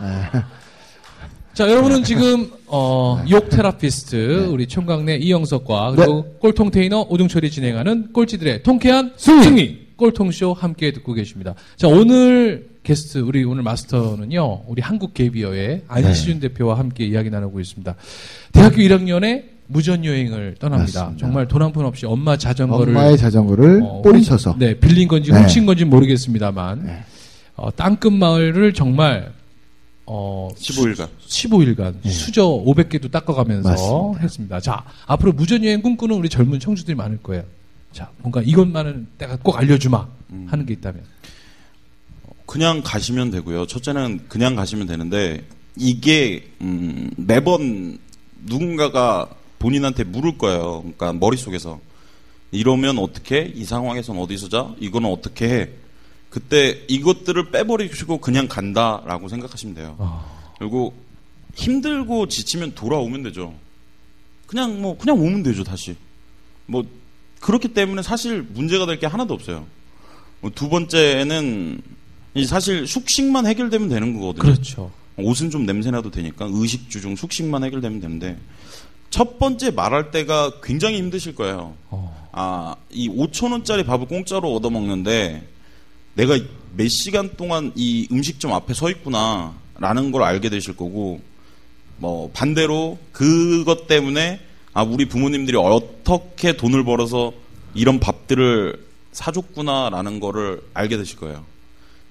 네. 자, 여러분은 지금 어, 욕 therapist 우리 총각네 이영석과 그리고 꼴통 테이너 오종철이 진행하는 꼴찌들의 통쾌한 승리, 꼴통쇼 함께 듣고 계십니다. 자, 오늘 게스트 우리 오늘 마스터는요. 우리 한국 갭이어의 안시준 대표와 함께 이야기 나누고 있습니다. 대학교 1학년에 무전 여행을 떠납니다. 맞습니다. 정말 돈한푼 없이 엄마 자전거를 엄마의 자전거를 어, 뿌리쳐서 훔- 네, 빌린 건지 네. 훔친 건지 모르겠습니다만 네. 어, 땅끝 마을을 정말 어, 15일간. 15일간 수저 500개도 닦아가면서 네. 맞습니다. 했습니다. 자, 앞으로 무전여행 꿈꾸는 우리 젊은 청주들이 많을 거예요. 자, 뭔가 이것만은 내가 꼭 알려주마 음. 하는 게 있다면. 그냥 가시면 되고요. 첫째는 그냥 가시면 되는데 이게 음, 매번 누군가가 본인한테 물을 거예요. 그러니까 머릿속에서 이러면 어떻게? 이 상황에선 어디서 자? 이거는 어떻게 해? 그때 이것들을 빼버리시고 그냥 간다라고 생각하시면 돼요. 아. 그리고 힘들고 지치면 돌아오면 되죠. 그냥 뭐 그냥 오면 되죠 다시. 뭐 그렇기 때문에 사실 문제가 될 게 하나도 없어요. 뭐두 번째는 이 사실 숙식만 해결되면 되는 거거든요. 그렇죠. 옷은 좀 냄새나도 되니까 의식주 중 숙식만 해결되면 되는데 첫 번째 말할 때가 굉장히 힘드실 거예요. 어. 아, 이 5천 원짜리 밥을 공짜로 얻어 먹는데 내가 몇 시간 동안 이 음식점 앞에 서 있구나라는 걸 알게 되실 거고 뭐 반대로 그것 때문에 아 우리 부모님들이 어떻게 돈을 벌어서 이런 밥들을 사줬구나라는 거를 알게 되실 거예요.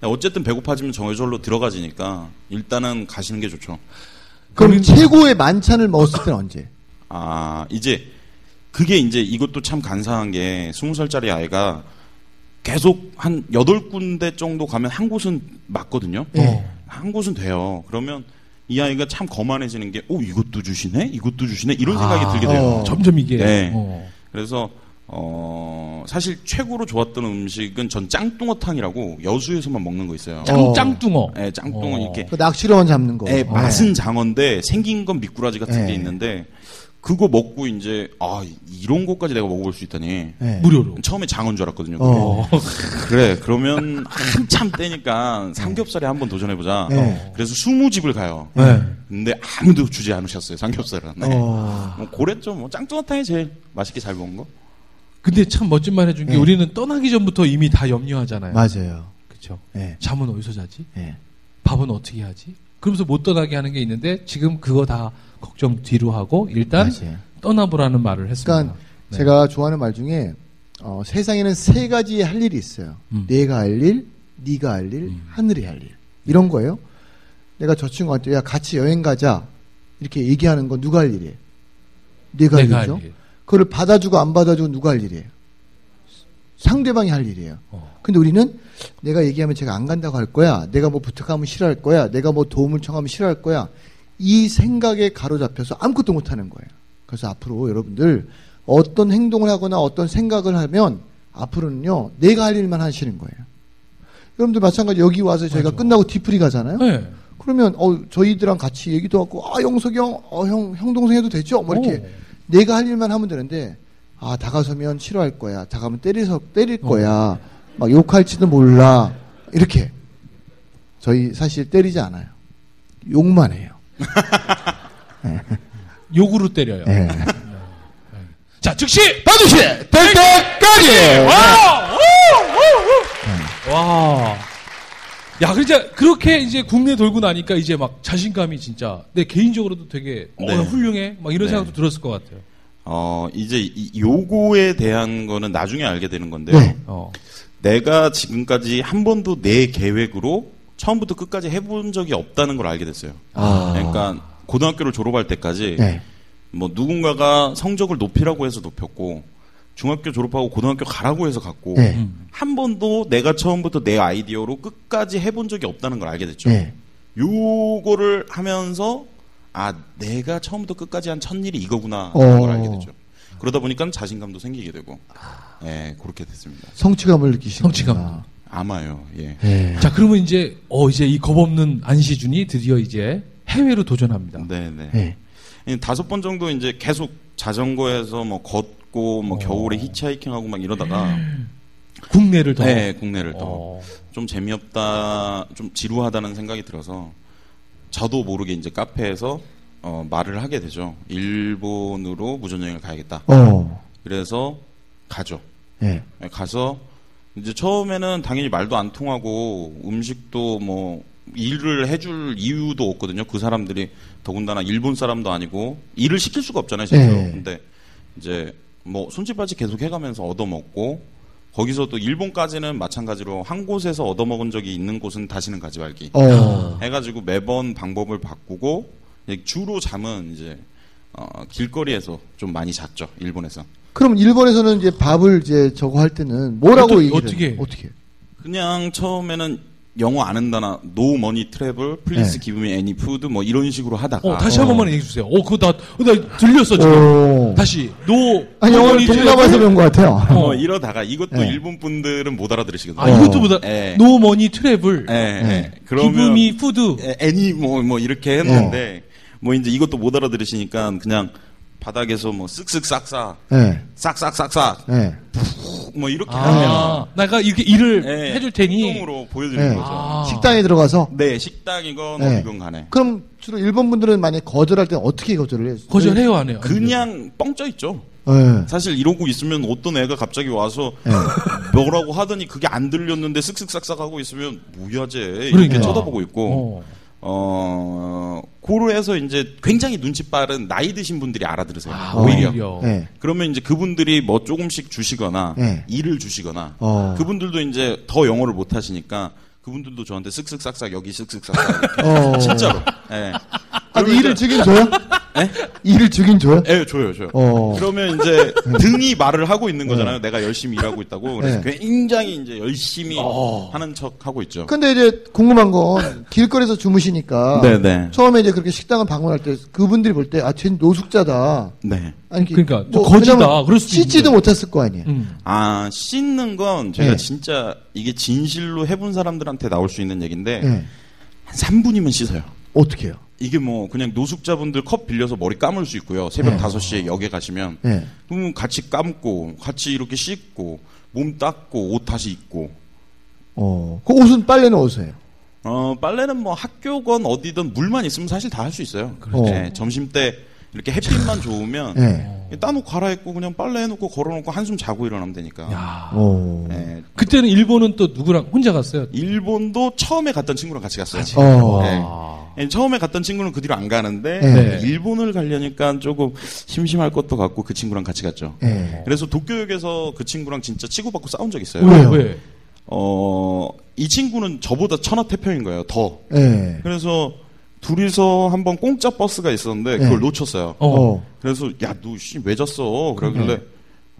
어쨌든 배고파지면 정해절로 들어가지니까 일단은 가시는 게 좋죠. 그럼 최고의 만찬을 먹었을 때는 언제? 아, 이제 그게 이제 이것도 참 간사한 게 스무 살짜리 아이가 계속 한 여덟 군데 정도 가면 한 곳은 맞거든요. 예. 한 곳은 돼요. 그러면 이 아이가 참 거만해지는 게, 오, 이것도 주시네? 이것도 주시네? 이런 생각이 아, 들게 돼요. 어. 점점 이게. 네. 어. 그래서, 어, 사실 최고로 좋았던 음식은 전 짱뚱어탕이라고 여수에서만 먹는 거 있어요. 짱, 어. 짱뚱어. 예, 짱뚱어 어. 이렇게 그 낚시로만 잡는 거. 예, 맛은 장어인데 생긴 건 미꾸라지 같은 예. 게 있는데 그거 먹고 이제 아 이런 것까지 내가 먹어볼 수 있다니 예. 무료로. 처음에 장어인 줄 알았거든요. 그게. 어. 그래 그러면 한참 떼니까 삼겹살에 한번 도전해보자. 예. 그래서 스무 집을 가요. 네. 근데 아무도 주지 않으셨어요 삼겹살은. 네. 어. 뭐 고랬죠. 뭐 짱뚱어탕이 제일 맛있게 잘 먹은 거. 근데 참 멋진 말 해준 게 네. 우리는 떠나기 전부터 이미 다 염려하잖아요. 맞아요. 그쵸. 예. 잠은 어디서 자지? 예. 밥은 어떻게 하지? 그러면서 못 떠나게 하는 게 있는데 지금 그거 다 걱정 뒤로 하고 일단 맞아요. 떠나보라는 말을 했습니다. 그러니까 네. 제가 좋아하는 말 중에 어, 세상에는 세 가지 할 일이 있어요. 음. 내가 할 일, 네가 할 일, 음. 하늘이 할 일. 이런 거예요. 내가 저 친구한테 야 같이 여행 가자 이렇게 얘기하는 건 누가 할 일이에요? 내가 할 내가 할 일이죠. 일. 그걸 받아주고 안 받아주고 누가 할 일이에요? 상대방이 할 일이에요. 어. 근데 우리는 내가 얘기하면 제가 안 간다고 할 거야. 내가 뭐 부탁하면 싫어할 거야. 내가 뭐 도움을 청하면 싫어할 거야. 이 생각에 가로잡혀서 아무것도 못 하는 거예요. 그래서 앞으로 여러분들 어떤 행동을 하거나 어떤 생각을 하면 앞으로는요, 내가 할 일만 하시는 거예요. 여러분들 마찬가지 여기 와서 저희가 맞아. 끝나고 뒤풀이 가잖아요. 네. 그러면 어 저희들랑 같이 얘기도 하고 아 영석이 형, 어, 형, 형 동생 해도 되죠? 뭐 이렇게 오. 내가 할 일만 하면 되는데 아 다가서면 싫어할 거야. 다가면 때려서 때릴 어. 거야. 막 욕할지도 몰라. 이렇게 저희 사실 때리지 않아요. 욕만 해요. 욕으로 때려요. 예. 자, 즉시 받으시 될 때까지. 와! 우! 우! 우! 와. 야, 진짜 그렇게 이제 국내 돌고 나니까 이제 막 자신감이 진짜 내 개인적으로도 되게 어, 네. 훌륭해. 막 이런 네. 생각도 들었을 것 같아요. 어, 이제 이 요거에 대한 거는 나중에 알게 되는 건데, 네. 어. 내가 지금까지 한 번도 내 계획으로 처음부터 끝까지 해본 적이 없다는 걸 알게 됐어요. 아. 그러니까 고등학교를 졸업할 때까지 네. 뭐 누군가가 성적을 높이라고 해서 높였고 중학교 졸업하고 고등학교 가라고 해서 갔고 네. 한 번도 내가 처음부터 내 아이디어로 끝까지 해본 적이 없다는 걸 알게 됐죠. 네. 요거를 하면서 아 내가 처음부터 끝까지 한 첫 일이 이거구나 어. 하는 걸 알게 됐죠. 그러다 보니까 자신감도 생기게 되고, 예 그렇게 됐습니다. 성취감을 느끼시는 성취감. 아마요, 예. 네. 자, 그러면 이제 어 이제 이 겁없는 안시준이 드디어 이제 해외로 도전합니다. 네 네. 네. 이 다섯 번 정도 이제 계속 자전거에서 뭐 걷고 뭐 겨울에 히치하이킹하고 막 이러다가 국내를 더. 네 국내를 더 어. 좀 재미없다, 좀 지루하다는 생각이 들어서 저도 모르게 이제 카페에서 어, 말을 하게 되죠. 일본으로 무전여행을 가야겠다. 어. 그래서 가죠. 네. 네, 가서 이제 처음에는 당연히 말도 안 통하고 음식도 뭐 일을 해줄 이유도 없거든요. 그 사람들이 더군다나 일본 사람도 아니고 일을 시킬 수가 없잖아요. 제대로. 네. 근데 이제 뭐 손짓발짓 계속 해가면서 얻어먹고 거기서 또 일본까지는 마찬가지로 한 곳에서 얻어먹은 적이 있는 곳은 다시는 가지 말기. 어. 해가지고 매번 방법을 바꾸고 주로 잠은 이제 어, 길거리에서 좀 많이 잤죠. 일본에서. 그럼 일본에서는 이제 밥을 이제 저거 할 때는 뭐라고 얘기를 어떻게? 해요? 어떻게? 그냥 처음에는 영어 아는 단어 no money travel, please 네. give me any food 뭐 이런 식으로 하다가 어, 다시 한 번만 얘기해 주세요. 어, 그거 나, 어, 나 들렸어, 지금. 오. 다시. no. 아니, 영어를 no 동남아에서 배운 것 같아요. 뭐 어. 이러다가 이것도 네. 일본 분들은 못 알아들으시거든요. 아, 이것도 보다. 예. no money travel. 예, 예. 네. 그러면 기분이 food. 에, any 뭐뭐 이렇게 했는데 뭐 이제 이것도 못 알아들으시니까 그냥 바닥에서 뭐 쓱쓱 싹싹 네. 싹싹싹싹 네. 뭐 이렇게 하면 아, 내가 이렇게 일을 예, 해줄 테니. 행동으로 보여드리는 네. 거죠. 아. 식당에 들어가서 네, 식당이건 네. 어디건 간에 그럼 주로 일본 분들은 만약 거절할 때 어떻게 거절을 해요? 거절해요, 안 해요? 그냥 뻥쪄 있죠. 네. 사실 이러고 있으면 어떤 애가 갑자기 와서 네. 뭐라고 하더니 그게 안 들렸는데 쓱쓱싹싹 하고 있으면 뭐야 쟤 이렇게 그러니까. 쳐다보고 있고 어. 어 고로해서 이제 굉장히 눈치 빠른 나이 드신 분들이 알아들으세요 아, 오히려 오히려. 네. 그러면 이제 그분들이 뭐 조금씩 주시거나 네. 일을 주시거나 어. 그분들도 이제 더 영어를 못 하시니까 그분들도 저한테 쓱쓱싹싹 여기 쓱쓱싹싹 어. 진짜로 예 아, 근데 일을 주긴 줘요? 네? 일을 주긴 줘요? 예, 줘요, 줘요. 어. 그러면 이제 등이 말을 하고 있는 거잖아요. 내가 열심히 일하고 있다고. 그래서 네. 굉장히 이제 열심히 하는 척 하고 있죠. 근데 이제 궁금한 건 길거리에서 주무시니까 네네. 처음에 이제 그렇게 식당을 방문할 때 그분들이 볼 때 아, 쟤는 노숙자다. 네. 아니, 그러니까 좀 거지다. 그럴 수도 씻지도 있는데. 못했을 거 아니에요. 음. 아, 씻는 건 제가 네. 진짜 이게 진실로 해본 사람들한테 나올 수 있는 얘기인데 네. 한 3분이면 씻어요. 어떻게 해요? 이게 뭐 그냥 노숙자분들 컵 빌려서 머리 감을 수 있고요. 새벽 네. 5시에 역에 가시면 네. 그러면 같이 감고 같이 이렇게 씻고 몸 닦고 옷 다시 입고 어. 그 옷은 빨래는 어디서 해요? 어, 빨래는 뭐 학교건 어디든 물만 있으면 사실 다 할 수 있어요. 그렇죠. 네, 점심 때 이렇게 햇빛만 좋으면 네. 따놓고 갈아입고 그냥 빨래 해놓고 걸어놓고 한숨 자고 일어나면 되니까. 야. 어. 네, 그때는 일본은 또 누구랑 혼자 갔어요? 일본도 처음에 갔던 친구랑 같이 갔어요. 어. 네. 네, 처음에 갔던 친구는 그 뒤로 안 가는데 네. 일본을 가려니까 조금 심심할 것도 같고 그 친구랑 같이 갔죠. 네. 그래서 도쿄역에서 그 친구랑 진짜 치고받고 싸운 적 있어요. 왜요? 왜? 어, 이 친구는 저보다 천하태평인 거예요. 더. 네. 그래서 둘이서 한번 공짜 버스가 있었는데 네. 그걸 놓쳤어요. 어. 어. 그래서 야 너씨왜 잤어? 그러길래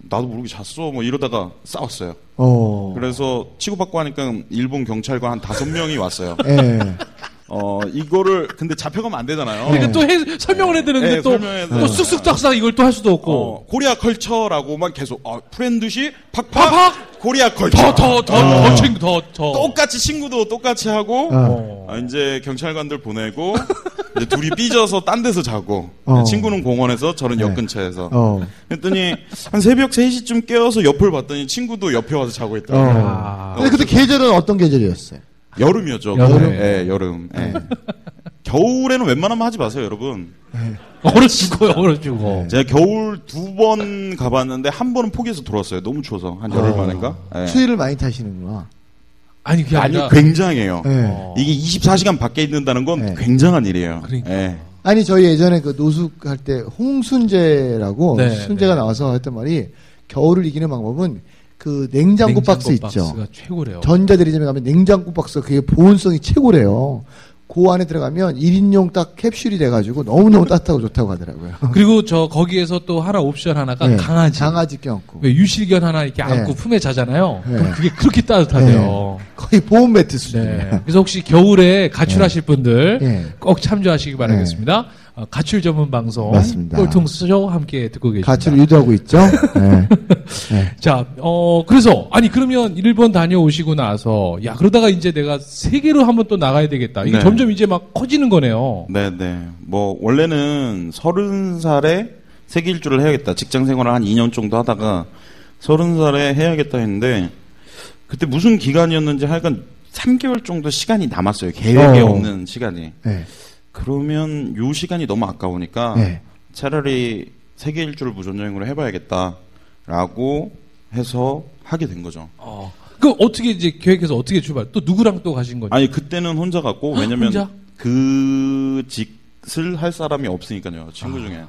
나도 모르게 잤어. 뭐 이러다가 싸웠어요. 어. 그래서 치고받고 하니까 일본 경찰관 한 다섯 명이 왔어요. 네. 어 이거를 근데 잡혀가면 안 되잖아요. 그러니까 또 해- 설명을 해야 되는데 네, 또, 설명해야 또 돼요. 쓱쓱싹싹 이걸 또 할 수도 없고. 어, Korea culture라고만 계속 어, friendship 팍팍 Korea culture 더, 더, 더, 더, 챙, 더, 더. 똑같이 친구도 똑같이 하고 어. 아, 이제 경찰관들 보내고 이제 둘이 삐져서 딴 데서 자고 어. 친구는 공원에서 저는 역 네. 근처에서 어. 그랬더니 한 새벽 3시쯤 깨어서 옆을 봤더니 친구도 옆에 와서 자고 있더라고요. 어. 근데 그때 계절은 어떤 계절이었어요? 여름이었죠. 여름. 예, 여름. 예. 겨울에는 웬만하면 하지 마세요, 여러분. 얼어 죽어요, 얼어 죽어. 제가 겨울 두 번 가봤는데 한 번은 포기해서 돌아왔어요. 너무 추워서 한 열흘 어. 만인가? 예. 추위를 많이 타시는구나. 아니, 그게 아니 아니라. 굉장해요. 네. 어. 이게 24시간 밖에 있는다는 건 네. 굉장한 일이에요. 그러니까. 예. 아니 저희 예전에 그 노숙할 때 홍순재라고 네, 순재가 네. 나와서 했던 말이 겨울을 이기는 방법은 그 냉장고, 박스 있죠. 박스가 최고래요. 전자대리점에 가면 냉장고 박스 그게 보온성이 최고래요. 그 안에 들어가면 1인용 딱 캡슐이 돼가지고 너무너무 따뜻하고 좋다고 하더라고요. 그리고 저 거기에서 또 하나 옵션 하나가 네, 강아지. 강아지 껴안고. 왜 유실견 하나 이렇게 네. 안고 품에 자잖아요. 네. 그럼 그게 그렇게 따뜻하대요. 거의 보온 매트 네. 수준이에요. 그래서 혹시 겨울에 가출하실 분들 네. 꼭 참조하시기 바라겠습니다. 어, 가출 전문 방송 맞습니다. 꼴통쇼 함께 듣고 계십니다. 가출을 유도하고 있죠. 네. 네. 자, 어, 그래서, 아니, 그러면 일본 다녀오시고 나서, 야, 그러다가 이제 내가 세계로 한번 또 나가야 되겠다. 이게 네. 점점 이제 막 커지는 거네요. 네 네. 뭐, 원래는 서른 살에 세계 일주를 해야겠다. 직장 생활을 한 2년 정도 하다가 서른 살에 해야겠다 했는데, 그때 무슨 기간이었는지 하여간 3개월 정도 시간이 남았어요. 계획에 어. 없는 시간이. 네. 그러면 요 시간이 너무 아까우니까 네. 차라리 세계 일주를 무전여행으로 해봐야겠다라고 해서 하게 된 거죠. 어. 그럼 어떻게 이제 계획해서 어떻게 출발? 또 누구랑 또 가신 거죠? 아니 그때는 혼자 갔고 왜냐면 혼자? 그 짓을 할 사람이 없으니까요 친구 중에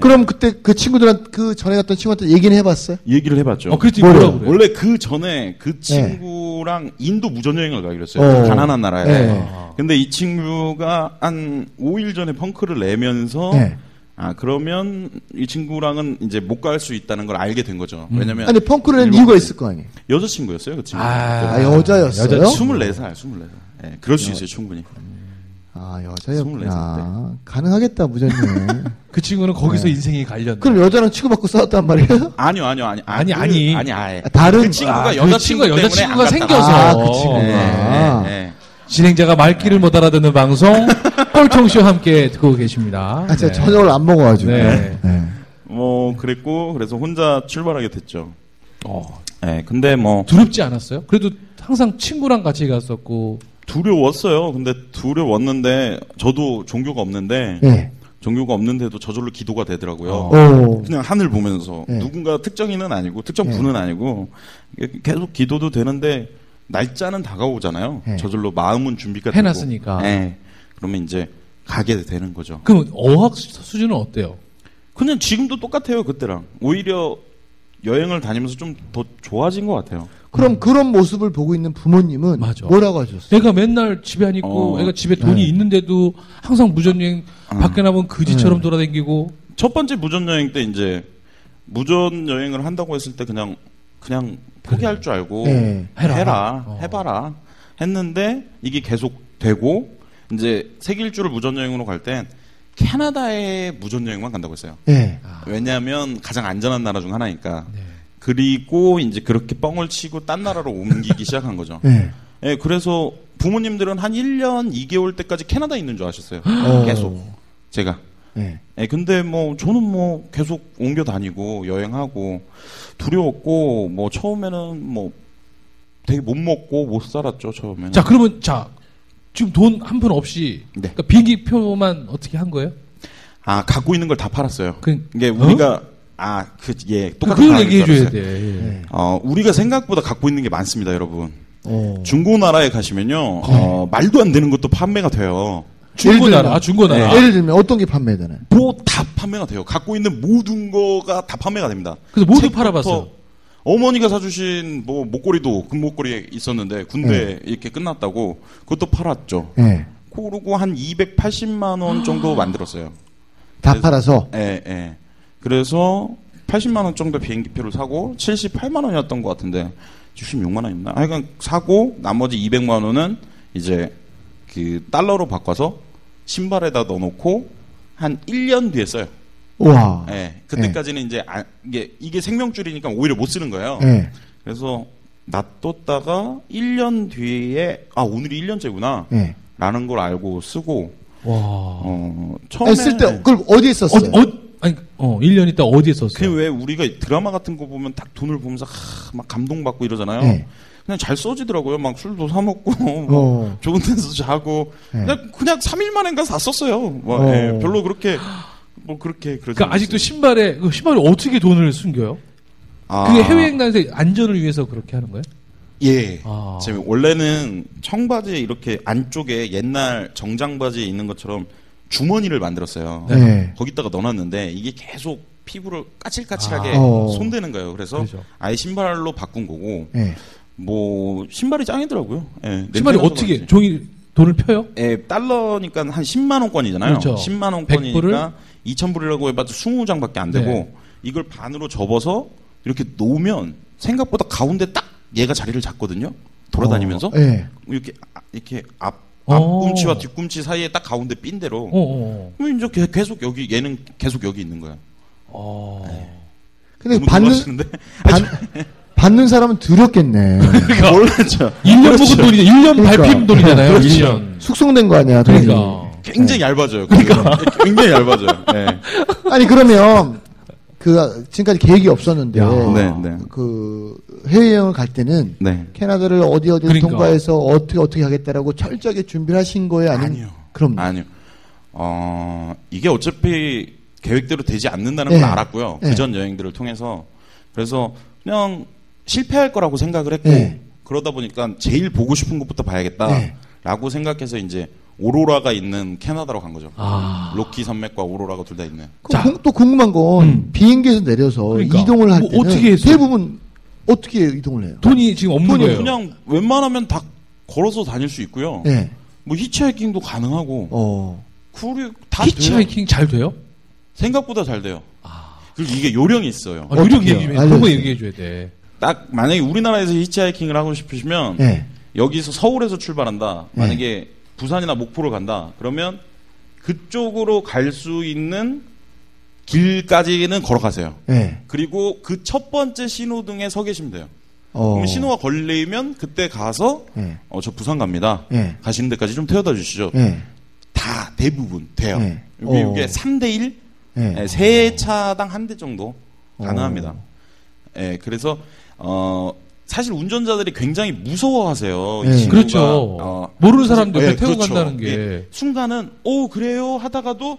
그럼 그때 그 친구들한 그 전에 갔던 친구한테 얘기는 해봤어요? 얘기를 해봤죠. 어, 그랬더니? 뭐라고 그래요? 원래 그 전에 그 친구랑 인도 무전여행을 가기로 했어요. 어. 가난한 나라에. 네. 근데 이 친구가 한 5일 전에 펑크를 내면서 네. 아 그러면 이 친구랑은 이제 못 갈 수 있다는 걸 알게 된 거죠. 왜냐면 아니 펑크를 낸 이유가 있을 거 아니에요. 여자 친구였어요 그 친구. 아, 아, 여자였어요? 여자 24살, 24살. 예, 그럴 수 있어요 충분히. 아 24살 여자였구나. 가능하겠다 무전여행. 그 친구는 거기서 인생이 갈렸네. 그럼 여자랑 치고받고 싸웠단 말이에요? 아니요, 아니요, 아니, 아니, 그- 아니. 아니, 아예. 아, 다른 그 친구가 아, 그 여자친구 친구가 여자 친구가 생겨서. 아, 그 친구가. 예, 아. 진행자가 말귀를 못 알아듣는 방송 꼴통쇼 함께 듣고 계십니다. 아, 제가 네. 저녁을 안 먹어가지고. 네. 네. 뭐 그랬고 그래서 혼자 출발하게 됐죠. 어, 예, 근데 뭐 두렵지 않았어요? 그래도 항상 친구랑 같이 갔었고 두려웠어요. 근데 두려웠는데 저도 종교가 없는데 네. 종교가 없는데도 저절로 기도가 되더라고요. 오. 그냥 하늘 보면서 네. 누군가 특정인은 아니고 특정 네. 분은 아니고 계속 기도도 되는데 날짜는 다가오잖아요. 네. 저절로 마음은 준비가 되고. 해놨으니까. 네. 그러면 이제 가게 되는 거죠. 그럼 어학 수- 수준은 어때요? 그냥 지금도 똑같아요 그때랑. 오히려 여행을 다니면서 좀 더 좋아진 것 같아요. 그럼 그런 모습을 보고 있는 부모님은 맞아. 뭐라고 하셨어요? 내가 맨날 집에 안 있고 어, 애가 집에 돈이 네. 있는데도 항상 무전여행 밖에 나면 그지처럼 네. 음. 돌아다니고 첫 번째 무전 여행 때 이제 무전 여행을 한다고 했을 때 그냥 그냥 포기할 줄 알고 네. 해라. 해라, 어. 해봐라 했는데 이게 계속 되고 이제 세계 일주를 무전 여행으로 갈 땐 캐나다에 무전 여행만 간다고 했어요. 네. 왜냐하면 가장 안전한 나라 중 하나니까. 네. 그리고 이제 그렇게 뻥을 치고 딴 나라로 옮기기 시작한 거죠. 네. 예, 그래서 부모님들은 한 1년 2개월 때까지 캐나다에 있는 줄 아셨어요. 어. 계속. 제가. 네. 예, 근데 뭐 저는 뭐 계속 옮겨 다니고 여행하고 두려웠고 뭐 처음에는 뭐 되게 못 먹고 못 살았죠 처음에는. 자 그러면 자 지금 돈 한 푼 없이 네. 그러니까 비행기 표만 어떻게 한 거예요? 아 갖고 있는 걸 다 팔았어요. 그, 이게 우리가 아그예 똑같은 그걸 얘기해 줘야. 돼. 네. 어 우리가 생각보다 갖고 있는 게 많습니다, 여러분. 어. 중고나라에 가시면요 어, 말도 안 되는 것도 판매가 돼요. 중고나라, 중고나라. 예를 들면 어떤 게 판매되나요? 뭐다 판매가 돼요. 갖고 있는 모든 거가 다 판매가 됩니다. 그래서 모두 팔아봤어요. 어머니가 사주신 뭐 목걸이도 금목걸이에 있었는데 군대 네. 이렇게 끝났다고 그것도 팔았죠. 네. 그러고 한 280만 원 정도 만들었어요. 다 그래서- 팔아서. 예, 예. 그래서 80만 원 정도 비행기표를 사고 78만 원이었던 것 같은데 76만 원이었나? 하여간 사고 나머지 200만 원은 이제 그 달러로 바꿔서 신발에다 넣어놓고 한 1년 뒤에 써요. 와. 예. 그때까지는 이제 아, 이게 이게 생명줄이니까 오히려 못 쓰는 거예요. 네. 그래서 놔뒀다가 1년 뒤에 아 오늘이 1년째구나 네. 라는 걸 알고 쓰고 와. 어 처음에 쓸 때, 그걸 어디에 어, 썼어요? 어, 아니, 어, 1년 있다 어디에 썼어요? 그 왜 우리가 드라마 같은 거 보면 딱 돈을 보면서 하, 막 감동받고 이러잖아요. 네. 그냥 잘 써지더라고요. 막 술도 사 먹고 뭐 어. 좋은 데서 자고 네. 그냥 그냥 3일 만인가 다 썼어요. 뭐 어. 예, 별로 그렇게 뭐 그렇게 그러니까 아직도. 신발에 그 신발에 어떻게 돈을 숨겨요? 아, 그게 해외여행 다닐 때 안전을 위해서 그렇게 하는 거예요? 예. 아. 제 원래는 청바지 이렇게 안쪽에 옛날 정장 바지에 있는 것처럼 주머니를 만들었어요. 네. 거기다가 넣어놨는데 이게 계속 피부를 까칠까칠하게 아. 어. 손대는 거예요. 그래서 그렇죠. 아예 신발로 바꾼 거고 예. 뭐 신발이 짱이더라고요. 예, 신발이 어떻게 그런지. 종이 돈을 펴요? 예, 달러니까 한 10만 원권이잖아요. 그렇죠. 10만 100 불을? 원권이니까 2천 불이라고 해봐도 20장밖에 안 되고 네. 이걸 반으로 접어서 이렇게 놓으면 생각보다 가운데 딱 얘가 자리를 잡거든요. 돌아다니면서 어, 예. 이렇게 아- 이렇게 앞 어. 앞꿈치와 뒤꿈치 사이에 딱 가운데 삔 대로 어, 어. 그럼 이제 계- 계속 여기 얘는 계속 여기 있는 거야. 어. 근데 너무 받는? 받, 받는 사람은 두렵겠네. 몰랐죠. 1년 먹은 돈이잖아. 1년 그러니까. 밟힌 돈이잖아요. 그렇죠. 1년. 숙성된 거 아니야. 돈이. 그러니까. 굉장히 얇아져요. 그러니까 굉장히 얇아져요. 네. 아니 그러면 그 지금까지 계획이 없었는데 야. 네, 네. 그 해외 여행을 갈 때는 네. 캐나다를 어디 어디 그러니까. 통과해서 어떻게 어떻게 하겠다라고 철저하게 준비를 하신 거예요? 아니면 아니요. 그럼 아니요. 어, 이게 어차피 계획대로 되지 않는다는 네. 걸 알았고요. 네. 그전 여행들을 통해서. 그래서 그냥 실패할 거라고 생각을 했고, 네. 그러다 보니까 제일 보고 싶은 곳부터 봐야겠다. 네. 라고 생각해서 이제 오로라가 있는 캐나다로 간 거죠. 아. 로키 산맥과 오로라가 둘 다 있는. 그 자. 공- 또 궁금한 건 음. 비행기에서 내려서 그러니까. 이동을 할 뭐 때는 어떻게 했어요? 대부분 어떻게 이동을 해요? 돈이 지금 없는 돈이 거예요. 그냥 웬만하면 다 걸어서 다닐 수 있고요. 네. 뭐 히치하이킹도 가능하고. 어. 그리 다 돼요. 히치하이킹 잘 돼요? 생각보다 잘 돼요. 그리고 이게 요령이 있어요. 아, 요령? 얘기 좀 해. 그런 거 알려주세요. 얘기해 줘야 돼. 딱 만약에 우리나라에서 히치하이킹을 하고 싶으시면 네. 여기서 서울에서 출발한다. 네. 만약에 부산이나 목포를 간다. 그러면 그쪽으로 갈 수 있는 길까지는 걸어가세요. 네. 그리고 그 첫 번째 신호등에 서 계시면 돼요. 어. 그럼 신호가 걸리면 그때 가서 네. 어, 저 부산 갑니다. 네. 가시는 데까지 좀 태워다 주시죠. 네. 다 대부분 돼요. 네. 여기 어. 이게 3대 1, 네. 세 차당 한 대 정도 가능합니다. 어. 예, 그래서 어 사실 운전자들이 굉장히 무서워하세요. 이 네. 그렇죠. 어, 모르는 옆에 예, 태우고 그렇죠. 간다는 게. 예, 순간은 오 그래요 하다가도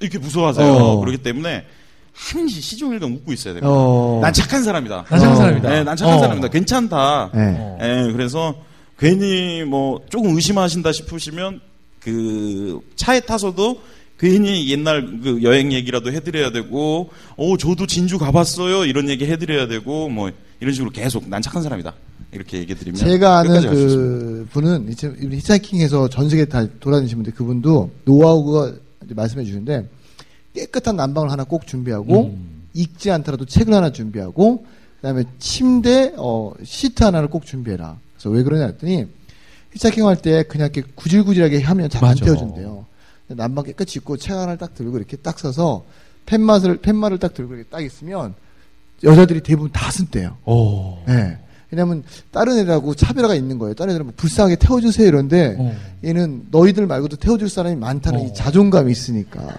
이렇게 무서워하세요. 어. 그렇기 때문에 한시 시종일관 웃고 있어야 됩니다. 어. 난 착한 사람이다. 난 착한 어. 사람이다. 네, 난 착한 어. 사람이다. 괜찮다. 네. 어. 예, 그래서 괜히 뭐 조금 의심하신다 싶으시면 그 차에 타서도 괜히 옛날 그 여행 얘기라도 해드려야 되고, 어, 저도 진주 가봤어요. 이런 얘기 해드려야 되고, 뭐, 이런 식으로 계속 난 착한 사람이다. 이렇게 얘기해드리면. 제가 아는. 그 분은 이제 히치하이킹에서 전 세계 다 돌아다니신 분데 그분도 노하우가 말씀해 주시는데 깨끗한 난방을 하나 꼭 준비하고 음. 익지 않더라도 책을 하나 준비하고 그다음에 침대 어 시트 하나를 꼭 준비해라. 그래서 왜 그러냐 했더니 히치하이킹 할 때 그냥 이렇게 구질구질하게 하면 잘 안. 태워준대요. 난방 깨끗이 입고 책 하나를 딱 들고 이렇게 딱 서서 펜맛을 펜말을 딱 들고 이렇게 딱 있으면 여자들이 대부분 다 쓴대요. 오. 예. 왜냐면 다른 애들하고 차별화가 있는 거예요. 다른 애들은 뭐 불쌍하게 태워주세요 이런데 어. 얘는 너희들 말고도 태워줄 사람이 많다는 어. 이 자존감이 있으니까.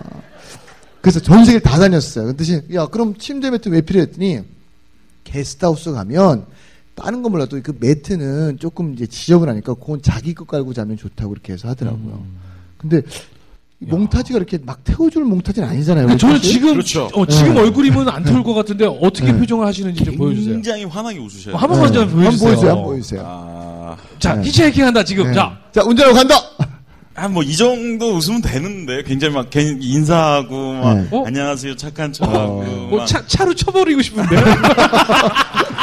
그래서 전 세계를 다 다녔어요. 그 뜻이 야 그럼 침대 매트 왜 필요했더니 게스트하우스 가면 다른 건 몰라도 그 매트는 조금 이제 지저분하니까 그건 자기 거 깔고 자면 좋다고 그렇게 해서 하더라고요. 음. 근데 이 몽타주가 이렇게 막 태워줄 몽타주는 아니잖아요. 근데 저는. 지금 그렇죠. 어, 지금 네. 얼굴이면 안 태울 것 같은데 어떻게 네. 표정을 하시는지 좀 보여주세요. 굉장히 환하게 웃으셔야 어, 한 돼요. 번만 좀 한번 보여주세요. 보여주세요. 한번 보여주세요. 아, 자, 네. 히치하이킹 한다 지금. 네. 자, 자 운전하고 간다. 한뭐이 정도 웃으면 되는데 굉장히 막 괜히 인사하고 막 네. 어? 안녕하세요 착한 척하고 뭐막 차, 차로 쳐버리고 싶은데.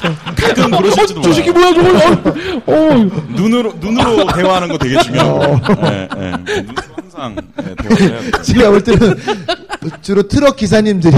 가끔 그러실지도 어, 저 새끼 몰라요. 뭐야 저거. 어, 어. 눈으로 눈으로 대화하는 거 되게 중요해요. 네, 네. 눈으로 항상 네, 해야 돼요. 제가 볼 때는 주로 트럭 기사님들이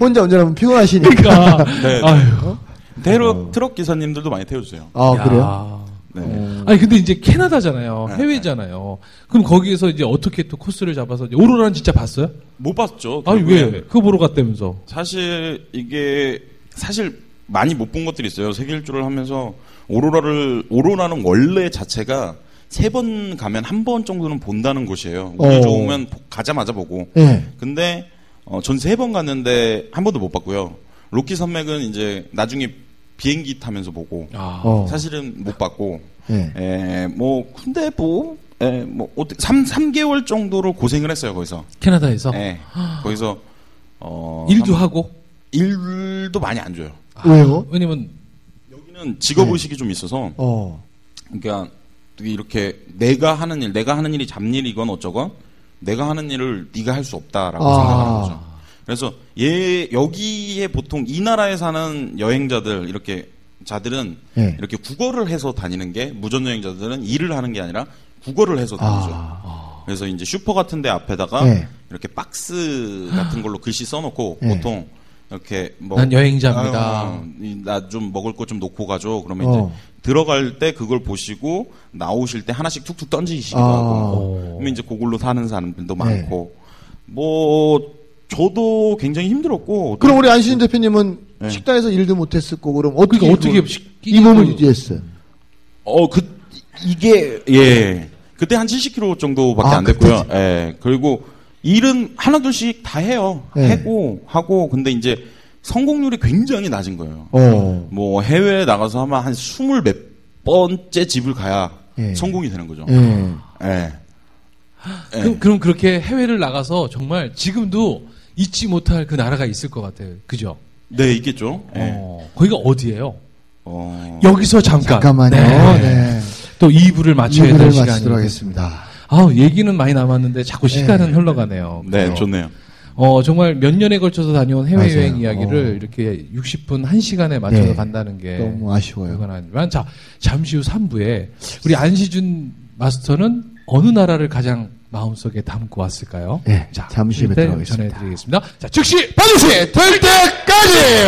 혼자 운전하면 피곤하시니까. 그러니까. 네. 아유. 트럭 트럭 기사님들도 많이 태워주세요. 아 야. 그래요? 네. 아니 근데 이제 캐나다잖아요. 네, 해외잖아요. 그럼 거기에서 이제 어떻게 또 코스를 잡아서 이제 오로라는 진짜 봤어요? 못 봤죠. 아니. 왜? 그거 보러 갔다면서. 사실 이게 사실 많이 못 본 것들이 있어요. 세계 일주를 하면서 오로라를 오로라는 원래 자체가 세 번 가면 한 번 정도는 본다는 곳이에요. 운이 어. 좋으면 보- 가자마자 보고. 예. 근데 어, 전 세 번 갔는데 한 번도 못 봤고요. 로키 산맥은 이제 나중에 비행기 타면서 보고 아. 어. 사실은 못 봤고 예. 에, 뭐 근데 뭐 에, 뭐 어떻게 3 3개월 정도를 고생을 했어요, 거기서. 캐나다에서 예. 거기서 어 일도 한- 하고. 일도 많이 안 줘요. 왜요? 왜냐면 여기는 직업 네. 의식이 좀 있어서 어. 그러니까 이렇게 내가 하는 일, 내가 하는 일이 잡일이건 어쩌건 내가 하는 일을 네가 할 수 없다라고 아. 생각하는 거죠. 그래서 얘 여기에 보통 이 나라에 사는 여행자들 이렇게 자들은 예. 이렇게 국어를 해서 다니는 게 무전 여행자들은 일을 하는 게 아니라 국어를 해서 다니죠. 아. 그래서 이제 슈퍼 같은 데 앞에다가 예. 이렇게 박스 같은 걸로 글씨 써놓고 예. 보통 이렇게 뭐 난 여행자입니다. 나 좀 먹을 것 좀 놓고 가죠. 그러면 어. 이제 들어갈 때 그걸 보시고 나오실 때 하나씩 툭툭 던지시기도 아. 하고 그러면 이제 그걸로 사는 사람들도 많고 뭐 저도 굉장히 힘들었고 그럼 우리 안시진 대표님은 네. 식당에서 일도 못했을 거고 그럼 어떻게 그러니까 어떻게 이 몸을 유지했어요? 어, 그, 이게, 예. 그때 한 70kg 정도밖에 아, 안 됐고요. 그때지. 예. 그리고 일은 하나둘씩 다 해요. 네. 하고, 하고, 근데 이제 성공률이 굉장히 낮은 거예요. 어. 뭐 해외에 나가서 아마 한 스물 몇 번째 집을 가야 예. 성공이 되는 거죠. 예. 예. 예. 그럼, 그럼 그렇게 해외를 나가서 정말 지금도 잊지 못할 그 나라가 있을 것 같아요. 그죠? 네, 있겠죠. 예. 어, 거기가 어디예요? 어. 여기서 잠깐. 잠깐만요. 네. 네. 또 2부를 맞춰야 될 시간이. 하겠습니다. 아 얘기는 많이 남았는데 자꾸 시간은 흘러가네요. 네, 그죠? 좋네요. 어, 정말 몇 년에 걸쳐서 다녀온 해외여행. 이야기를 어. 이렇게 60분, 1시간에 맞춰서 네. 간다는 게 너무 아쉬워요. 그건 아니지만 자, 잠시 후 3부에 우리 안시준 마스터는 어느 나라를 가장 마음속에 담고 왔을까요? 네, 잠시 후에 들어가겠습니다. 전해드리겠습니다. 자, 즉시 반드시 될 때까지